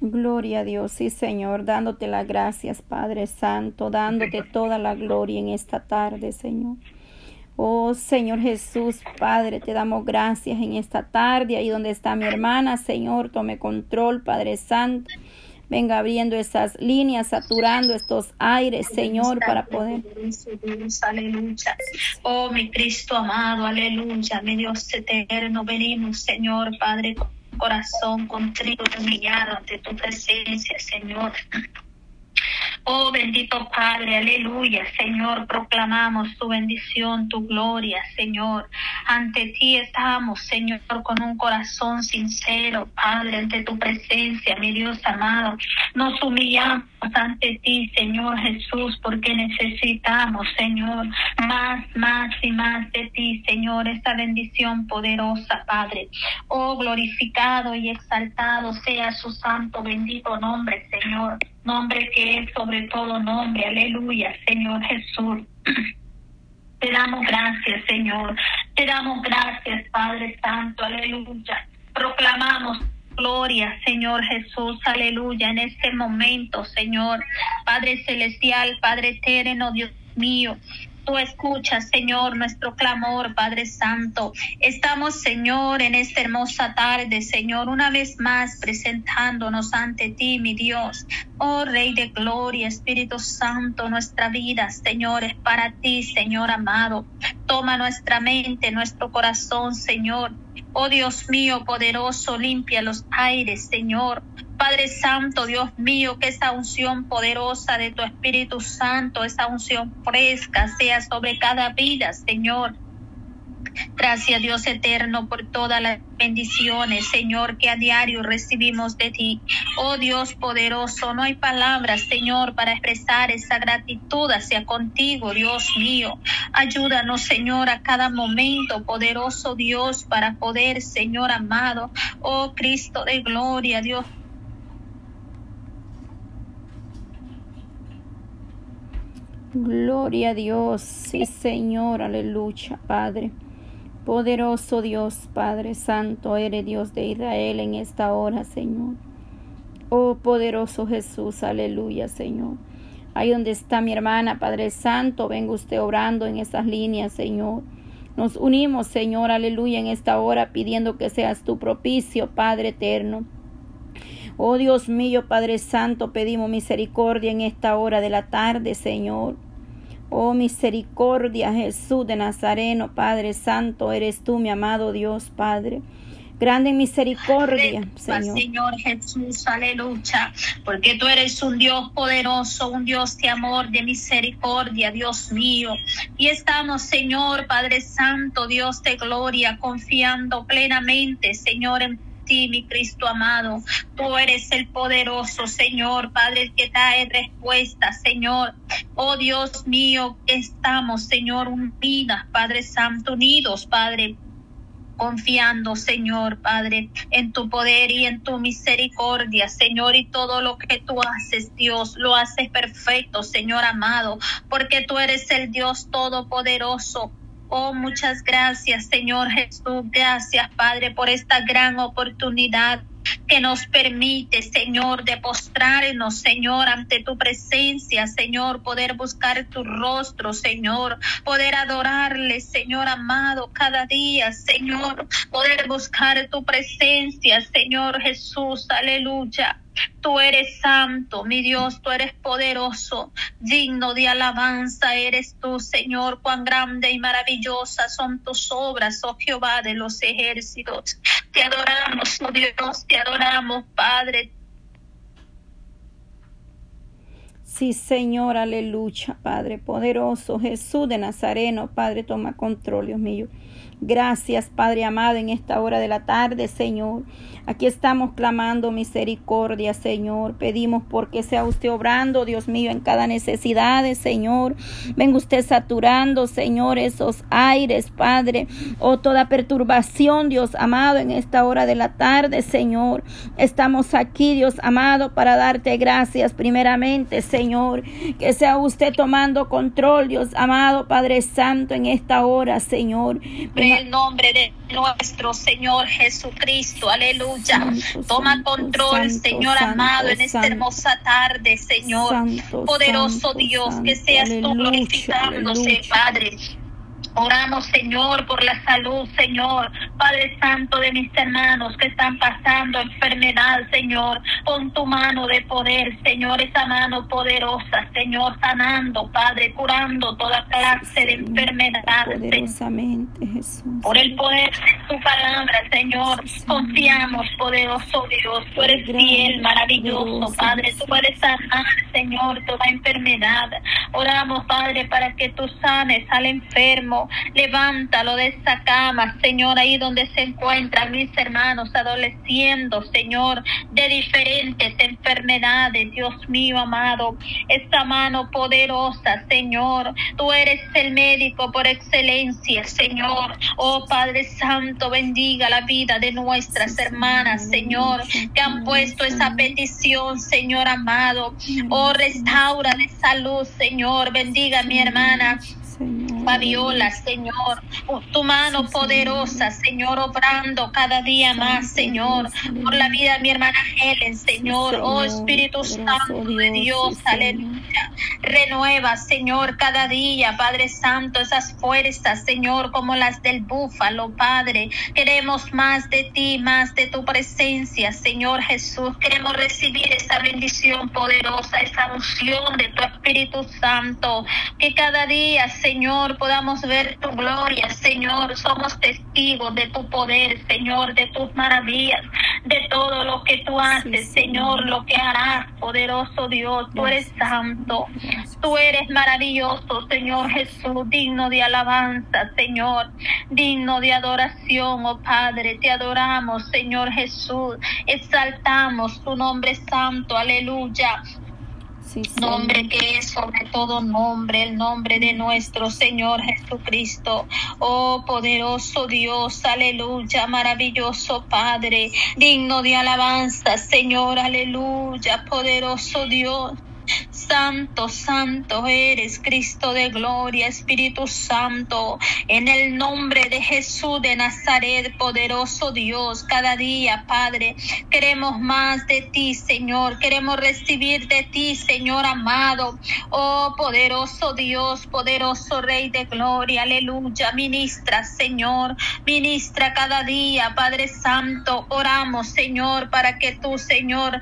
Gloria a Dios, sí Señor, dándote las gracias, Padre Santo, dándote toda la gloria en esta tarde, Señor. Oh Señor Jesús, Padre, te damos gracias en esta tarde, ahí donde está mi hermana, Señor, tome control, Padre Santo. Venga abriendo esas líneas, saturando estos aires, Señor, para poder. Aleluya. Oh, mi Cristo amado, aleluya. Mi Dios eterno, venimos, Señor, Padre, con corazón contrito y humillado ante tu presencia, Señor. Oh bendito Padre, aleluya, Señor, proclamamos tu bendición, tu gloria, Señor. Ante ti estamos, Señor, con un corazón sincero, Padre, ante tu presencia, mi Dios amado. Nos humillamos ante ti, Señor Jesús, porque necesitamos, Señor, más, más y más de ti, Señor, esta bendición poderosa, Padre. Oh, glorificado y exaltado sea su santo, bendito nombre, Señor nombre que es sobre todo nombre. Aleluya, Señor Jesús. Te damos gracias, Señor. Te damos gracias, Padre Santo. Aleluya. Proclamamos gloria, Señor Jesús. Aleluya. En este momento, Señor. Padre Celestial, Padre Eterno, Dios mío tú escuchas, Señor, nuestro clamor, Padre Santo. Estamos, Señor, en esta hermosa tarde, Señor, una vez más presentándonos ante ti, mi Dios. Oh Rey de Gloria, Espíritu Santo, nuestra vida, Señor, es para ti, Señor amado. Toma nuestra mente, nuestro corazón, Señor. Oh Dios mío, poderoso, limpia los aires, Señor. Padre Santo, Dios mío, que esa unción poderosa de tu Espíritu Santo, esa unción fresca sea sobre cada vida, Señor. Gracias Dios eterno por todas las bendiciones, Señor, que a diario recibimos de ti. Oh Dios poderoso, no hay palabras, Señor, para expresar esa gratitud hacia contigo, Dios mío. Ayúdanos, Señor, a cada momento, poderoso Dios, para poder, Señor amado, oh Cristo de gloria, Dios Gloria a Dios, sí Señor, aleluya, Padre. Poderoso Dios, Padre Santo, eres Dios de Israel en esta hora, Señor. Oh poderoso Jesús, aleluya, Señor. Ahí donde está mi hermana, Padre Santo, venga usted obrando en esas líneas, Señor. Nos unimos, Señor, aleluya, en esta hora pidiendo que seas tu propicio, Padre eterno. Oh Dios mío, Padre Santo, pedimos misericordia en esta hora de la tarde, Señor. Oh misericordia, Jesús de Nazareno, Padre Santo, eres tú, mi amado Dios, Padre. Grande misericordia, Señor. Señor Jesús, aleluya, porque tú eres un Dios poderoso, un Dios de amor, de misericordia, Dios mío. Y estamos, Señor, Padre Santo, Dios de gloria, confiando plenamente, Señor, en mi Cristo amado. Tú eres el poderoso, Señor, Padre, el que trae respuesta, Señor. Oh Dios mío, estamos, Señor, unidas, Padre Santo, unidos, Padre confiando, Señor, Padre, en tu poder y en tu misericordia, Señor, y todo lo que tú haces, Dios, lo haces perfecto, Señor amado, porque tú eres el Dios todopoderoso, Oh, muchas gracias, Señor Jesús. Gracias, Padre, por esta gran oportunidad que nos permite, Señor, de postrarnos, Señor, ante tu presencia, Señor, poder buscar tu rostro, Señor, poder adorarle, Señor amado, cada día, Señor, poder buscar tu presencia, Señor Jesús, aleluya. Tú eres santo, mi Dios, tú eres poderoso, digno de alabanza eres tú, Señor. Cuán grande y maravillosa son tus obras, oh Jehová de los ejércitos. Te adoramos, oh Dios, te adoramos, Padre. Sí, Señor, aleluya, Padre poderoso, Jesús de Nazareno, Padre, toma control, Dios mío. Gracias, Padre amado, en esta hora de la tarde, Señor. Aquí estamos clamando misericordia, Señor. Pedimos porque sea usted obrando, Dios mío, en cada necesidad, Señor. Venga usted saturando, Señor, esos aires, Padre. Oh, toda perturbación, Dios amado, en esta hora de la tarde, Señor. Estamos aquí, Dios amado, para darte gracias primeramente, Señor. Que sea usted tomando control, Dios amado, Padre Santo, en esta hora, Señor. Nombre, el nombre de nuestro Señor Jesucristo. Aleluya. Toma control, Señor amado, en esta hermosa tarde, Señor. Poderoso Dios, que seas tú glorificándose, Padre. Oramos, Señor, por la salud, Señor. Padre Santo de mis hermanos que están pasando enfermedad, Señor. Pon tu mano de poder, Señor, esa mano poderosa, Señor, sanando, Padre, curando toda clase de enfermedad. Jesús. Por el poder de tu palabra, Señor, confiamos, poderoso Dios. Tú eres fiel, maravilloso, Padre. Tú puedes sanar, Señor, toda enfermedad. Oramos, Padre, para que tú sanes al enfermo Levántalo de esa cama, Señor, ahí donde se encuentran mis hermanos adoleciendo, Señor, de diferentes enfermedades, Dios mío amado. Esta mano poderosa, Señor. Tú eres el médico por excelencia, Señor. Oh Padre Santo, bendiga la vida de nuestras hermanas, Señor, que han puesto esa petición, Señor amado. Oh, restaura de salud, Señor. Bendiga a mi hermana Fabiola, Señor, tu mano poderosa, Señor, obrando cada día más, Señor, por la vida de mi hermana Helen, Señor, oh Espíritu Santo de Dios, aleluya. Renueva, Señor, cada día, Padre Santo, esas fuerzas, Señor, como las del búfalo, Padre. Queremos más de ti, más de tu presencia, Señor Jesús. Queremos recibir esa bendición poderosa, esa unción de tu Espíritu Santo, que cada día, Señor, podamos ver tu gloria, Señor. Somos testigos de tu poder, Señor, de tus maravillas, de todo lo que tú haces, Señor, lo que harás, poderoso Dios. Tú eres santo, tú eres maravilloso, Señor Jesús, digno de alabanza, Señor, digno de adoración, oh Padre. Te adoramos, Señor Jesús. Exaltamos tu nombre santo, aleluya nombre que es sobre todo nombre, el nombre de nuestro Señor Jesucristo. Oh poderoso Dios, aleluya, maravilloso Padre, digno de alabanza, Señor, aleluya, poderoso Dios. Santo, santo eres, Cristo de gloria, Espíritu Santo, en el nombre de Jesús de Nazaret, poderoso Dios, cada día, Padre, queremos más de ti, Señor, queremos recibir de ti, Señor amado, oh poderoso Dios, poderoso Rey de gloria, aleluya, ministra, Señor, ministra cada día, Padre Santo, oramos, Señor, para que tú, Señor,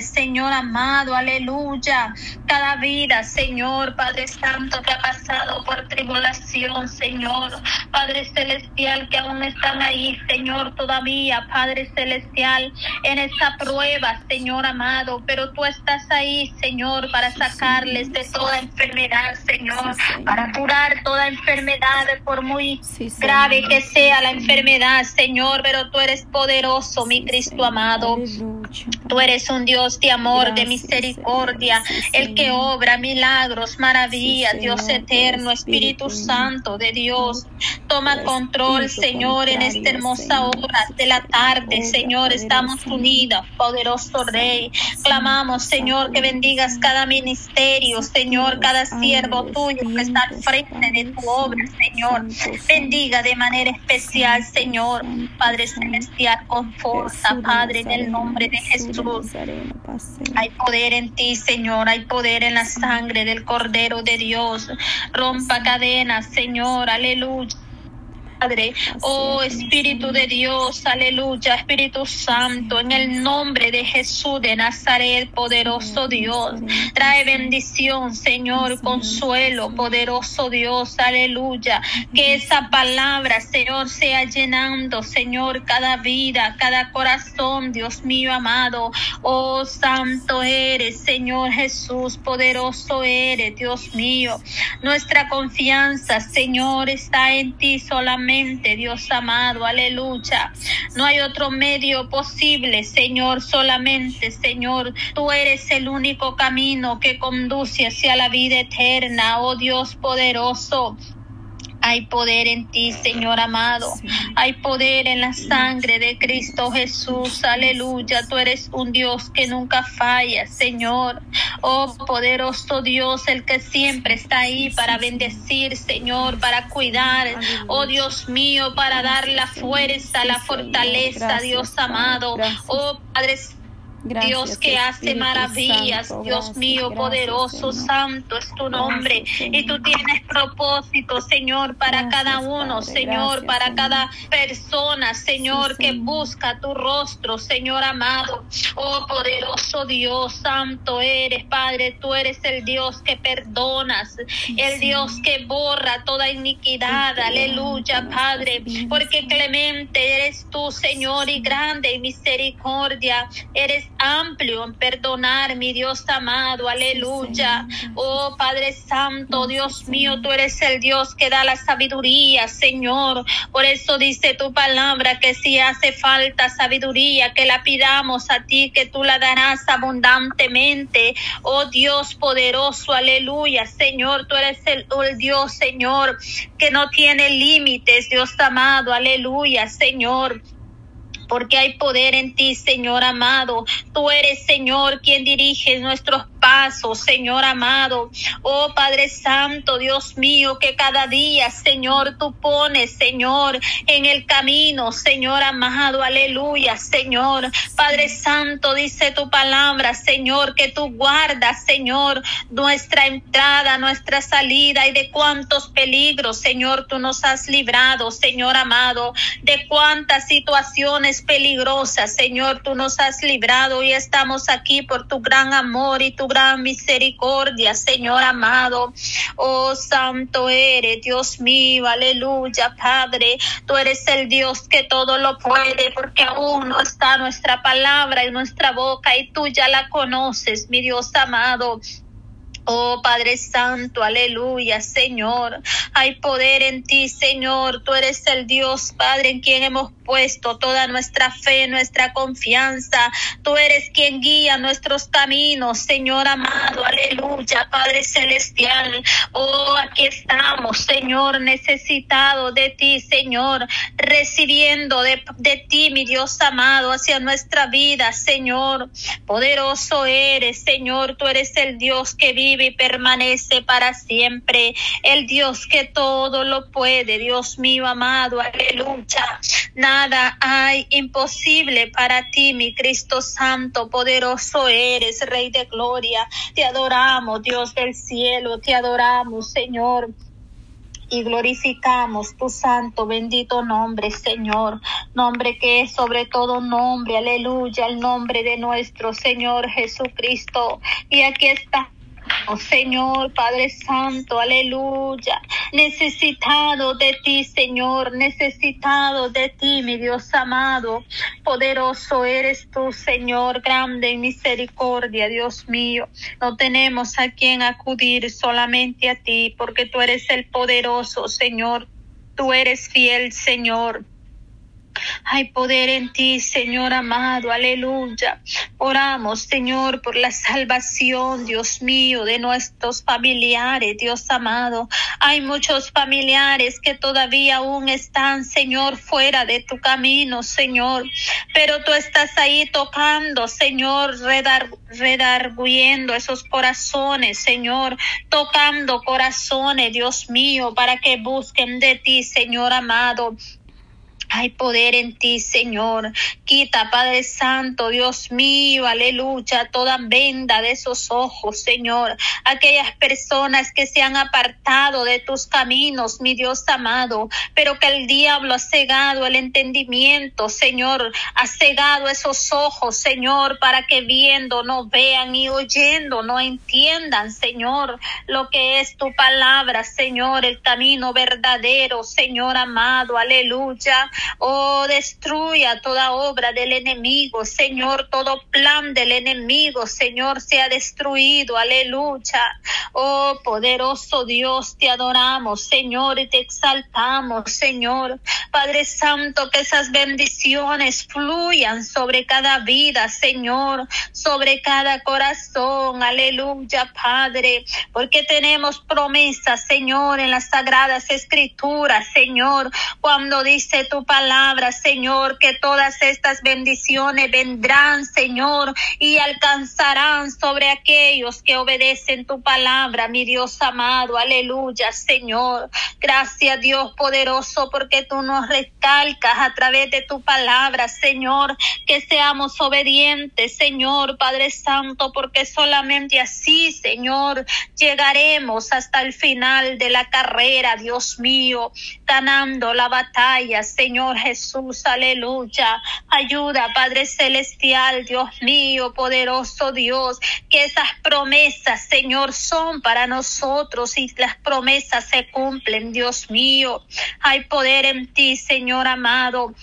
Señor amado, aleluya. Cada vida, Señor, Padre Santo, que ha pasado por tribulación, Señor. Padre Celestial, que aún están ahí, Señor, todavía, Padre Celestial, en esa prueba, Señor amado. Pero tú estás ahí, Señor, para sacarles de toda enfermedad, Señor, para curar toda enfermedad, por muy grave que sea la enfermedad, Señor. Pero tú eres poderoso, mi Cristo amado. Tú eres un Dios de amor, de misericordia, el que obra milagros, maravillas, Dios eterno, Espíritu Santo de Dios. Toma control, Señor, en esta hermosa hora de la tarde, Señor. Estamos unidos, poderoso Rey. Clamamos, Señor, que bendigas cada ministerio, Señor, cada siervo tuyo que está al frente de tu obra, Señor. Bendiga de manera especial, Señor, Padre Celestial, con fuerza, Padre, en el nombre de Jesús. Hay poder en ti, Señor. Hay poder en la sangre del Cordero de Dios. Rompa cadenas, Señor. Aleluya. Padre. Oh Espíritu de Dios, aleluya, Espíritu Santo, en el nombre de Jesús de Nazaret, poderoso Dios. Trae bendición, Señor, consuelo, poderoso Dios, aleluya. Que esa palabra, Señor, sea llenando, Señor, cada vida, cada corazón, Dios mío amado. Oh Santo eres, Señor Jesús, poderoso eres, Dios mío. Nuestra confianza, Señor, está en ti Dios amado, aleluya. No hay otro medio posible, Señor, solamente, Señor, tú eres el único camino que conduce hacia la vida eterna, oh Dios poderoso. Hay poder en ti, Señor amado. Hay poder en la sangre de Cristo Jesús. Aleluya. Tú eres un Dios que nunca falla, Señor. Oh poderoso Dios, el que siempre está ahí para bendecir, Señor, para cuidar. Oh Dios mío, para dar la fuerza, la fortaleza, Dios amado. Oh Padre Dios que hace maravillas, Dios mío, poderoso, santo es tu nombre. y tú tienes propósito, Señor, para cada uno, Señor, para cada persona, Señor, que busca tu rostro, Señor amado. Oh, poderoso Dios, santo eres, Padre, tú eres el Dios que perdonas, el Dios que borra toda iniquidad. Aleluya, Padre, porque clemente eres tú, Señor, y grande en misericordia. Eres amplio en perdonar, mi Dios amado, aleluya. Oh Padre Santo, Dios mío, tú eres el Dios que da la sabiduría, Señor. Por eso dice tu palabra que si hace falta sabiduría, que la pidamos a ti, que tú la darás abundantemente. Oh Dios poderoso, aleluya. Señor, tú eres el, el Dios, Señor, que no tiene límites, Dios amado, aleluya, Señor porque hay poder en ti, Señor amado. Tú eres, Señor, quien dirige nuestros pasos, Señor amado. Oh Padre Santo, Dios mío, que cada día, Señor, tú pones, Señor, en el camino, Señor amado, aleluya, Señor. Padre Santo, dice tu palabra, Señor, que tú guardas, Señor, nuestra entrada, nuestra salida y de cuántos peligros, Señor, tú nos has librado, Señor amado, de cuántas situaciones peligrosas, Señor, tú nos has librado y estamos aquí por tu gran amor y tu gran misericordia, Señor amado. Oh, santo eres, Dios mío, aleluya, Padre. Tú eres el Dios que todo lo puede, porque aún no está nuestra palabra en nuestra boca y tú ya la conoces, mi Dios amado. Oh Padre Santo, aleluya, Señor. Hay poder en ti, Señor. Tú eres el Dios, Padre, en quien hemos puesto toda nuestra fe, nuestra confianza. Tú eres quien guía nuestros caminos, Señor amado, aleluya, Padre Celestial. Oh, aquí estamos, Señor, necesitado de ti, Señor, recibiendo de, de ti, mi Dios amado, hacia nuestra vida, Señor. Poderoso eres, Señor, tú eres el Dios que vive y permanece para siempre, el Dios que todo lo puede, Dios mío amado, aleluya. Nada hay imposible para ti, mi Cristo Santo, poderoso eres, Rey de Gloria. Te adoramos, Dios del cielo, te adoramos, Señor y glorificamos tu santo, bendito nombre, Señor. Nombre que es sobre todo nombre, aleluya, el nombre de nuestro Señor Jesucristo. Y aquí está Oh Señor Padre Santo, aleluya. Necesitado de ti, Señor, necesitado de ti, mi Dios amado. Poderoso eres tú, Señor, grande en misericordia, Dios mío. No tenemos a quien acudir solamente a ti, porque tú eres el poderoso, Señor. Tú eres fiel, Señor. Hay poder en ti, Señor amado, aleluya. Oramos, Señor, por la salvación, Dios mío, de nuestros familiares, Dios amado. Hay muchos familiares que todavía aún están, Señor, fuera de tu camino, Señor. Pero tú estás ahí tocando, Señor, redar, redarguyendo esos corazones, Señor, tocando corazones, Dios mío, para que busquen de ti, Señor amado. Hay poder en ti, Señor. Quita, Padre Santo, Dios mío, aleluya, toda venda de esos ojos, Señor. Aquellas personas que se han apartado de tus caminos, mi Dios amado, pero que el diablo ha cegado el entendimiento, Señor. Ha cegado esos ojos, Señor, para que viendo no vean y oyendo no entiendan, Señor, lo que es tu palabra, Señor, el camino verdadero, Señor amado, aleluya. Oh, destruya toda obra del enemigo, Señor, todo plan del enemigo, Señor, sea destruido. Aleluya. Oh, poderoso Dios, te adoramos, Señor, y te exaltamos, Señor. Padre Santo, que esas bendiciones fluyan sobre cada vida, Señor, sobre cada corazón. Aleluya, Padre, porque tenemos promesas, Señor, en las sagradas escrituras, Señor, cuando dice tu palabra, Señor, que todas estas bendiciones vendrán, Señor, y alcanzarán sobre aquellos que obedecen tu palabra, mi Dios amado. Aleluya, Señor. Gracias, Dios poderoso, porque tú nos recalcas a través de tu palabra, Señor, que seamos obedientes, Señor, Padre Santo, porque solamente así, Señor, llegaremos hasta el final de la carrera, Dios mío, ganando la batalla, Señor Jesús, aleluya. Ayuda, Padre Celestial, Dios mío, poderoso Dios, que esas promesas, Señor, son para nosotros y las promesas se cumplen, Dios mío. Hay poder en ti, Señor amado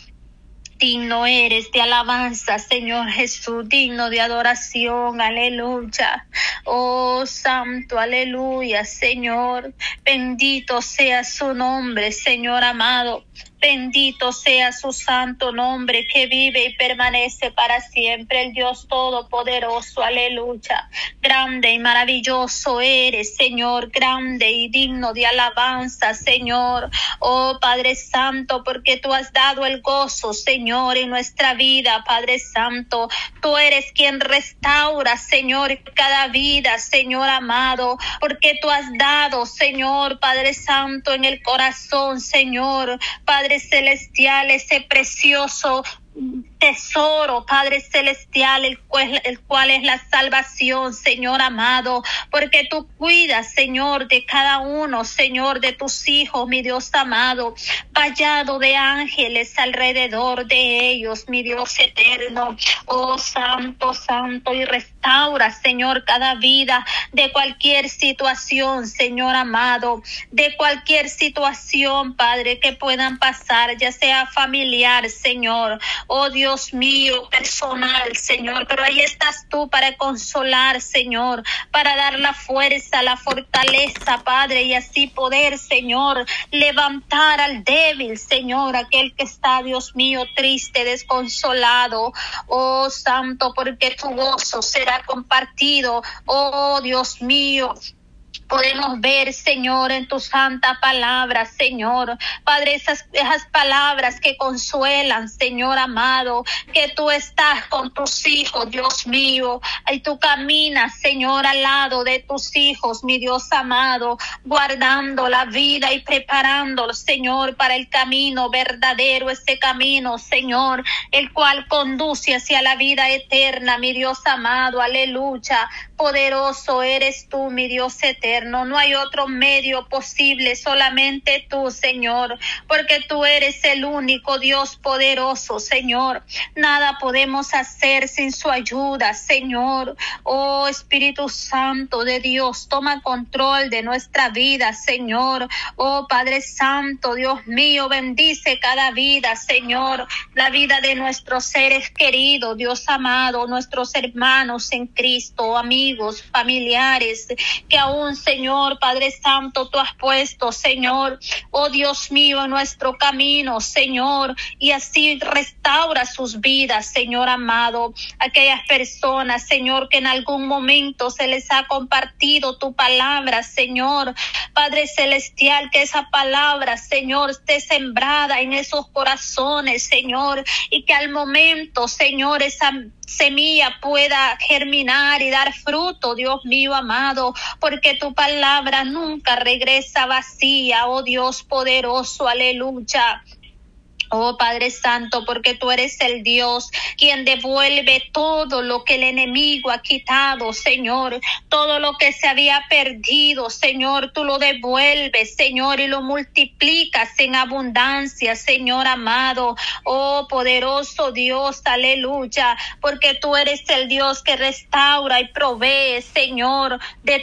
digno eres de alabanza, Señor Jesús, digno de adoración, aleluya. Oh Santo, aleluya, Señor. Bendito sea su nombre, Señor amado. Bendito sea su santo nombre que vive y permanece para siempre, el Dios Todopoderoso, aleluya. Grande y maravilloso eres, Señor, grande y digno de alabanza, Señor. Oh Padre Santo, porque tú has dado el gozo, Señor, en nuestra vida, Padre Santo. Tú eres quien restaura, Señor, cada vida, Señor amado, porque tú has dado, Señor, Padre Santo, en el corazón, Señor, Padre Celestial, ese precioso tesoro, Padre Celestial, el cual, es la salvación, Señor amado, porque tú cuidas, Señor, de cada uno, Señor, de tus hijos, mi Dios amado, vallado de ángeles alrededor de ellos, mi Dios eterno, oh Santo, Santo, y restaura, Señor, cada vida de cualquier situación, Señor amado, de cualquier situación, Padre, que puedan pasar, ya sea familiar, Señor, oh Dios, Dios mío, personal, Señor, pero ahí estás tú para consolar, Señor, para dar la fuerza, la fortaleza, Padre, y así poder, Señor, levantar al débil, Señor, aquel que está, Dios mío, triste, desconsolado. Oh, Santo, porque tu gozo será compartido. Oh, Dios mío, podemos ver, Señor, en tu santa palabra, Señor. Padre, esas, esas palabras que consuelan, Señor amado, que tú estás con tus hijos, Dios mío, y tú caminas, Señor, al lado de tus hijos, mi Dios amado, guardando la vida y preparando, Señor, para el camino verdadero, ese camino, Señor, el cual conduce hacia la vida eterna, mi Dios amado, aleluya. Poderoso eres tú, mi Dios eterno no hay otro medio posible, solamente tú, Señor, porque tú eres el único Dios poderoso, Señor. Nada podemos hacer sin su ayuda, Señor. Oh Espíritu Santo de Dios, toma control de nuestra vida, Señor. Oh Padre Santo, Dios mío, bendice cada vida, Señor. La vida de nuestros seres queridos, Dios amado, nuestros hermanos en Cristo, amigos, familiares, que aún Señor, Padre Santo, tú has puesto, Señor, oh Dios mío, en nuestro camino, Señor, y así restaura sus vidas, Señor amado, aquellas personas, Señor, que en algún momento se les ha compartido tu palabra, Señor, Padre Celestial, que esa palabra, Señor, esté sembrada en esos corazones, Señor, y que al momento, Señor, esa semilla pueda germinar y dar Dios mío amado, porque tu palabra nunca regresa vacía, oh Dios poderoso, aleluya. Oh Padre Santo, porque tú eres el Dios quien devuelve todo lo que el enemigo ha quitado, Señor. Todo lo que se había perdido, Señor, tú lo devuelves, Señor, y lo multiplicas en abundancia, Señor amado. Oh poderoso Dios, aleluya, porque tú eres el Dios que restaura y provee, Señor, de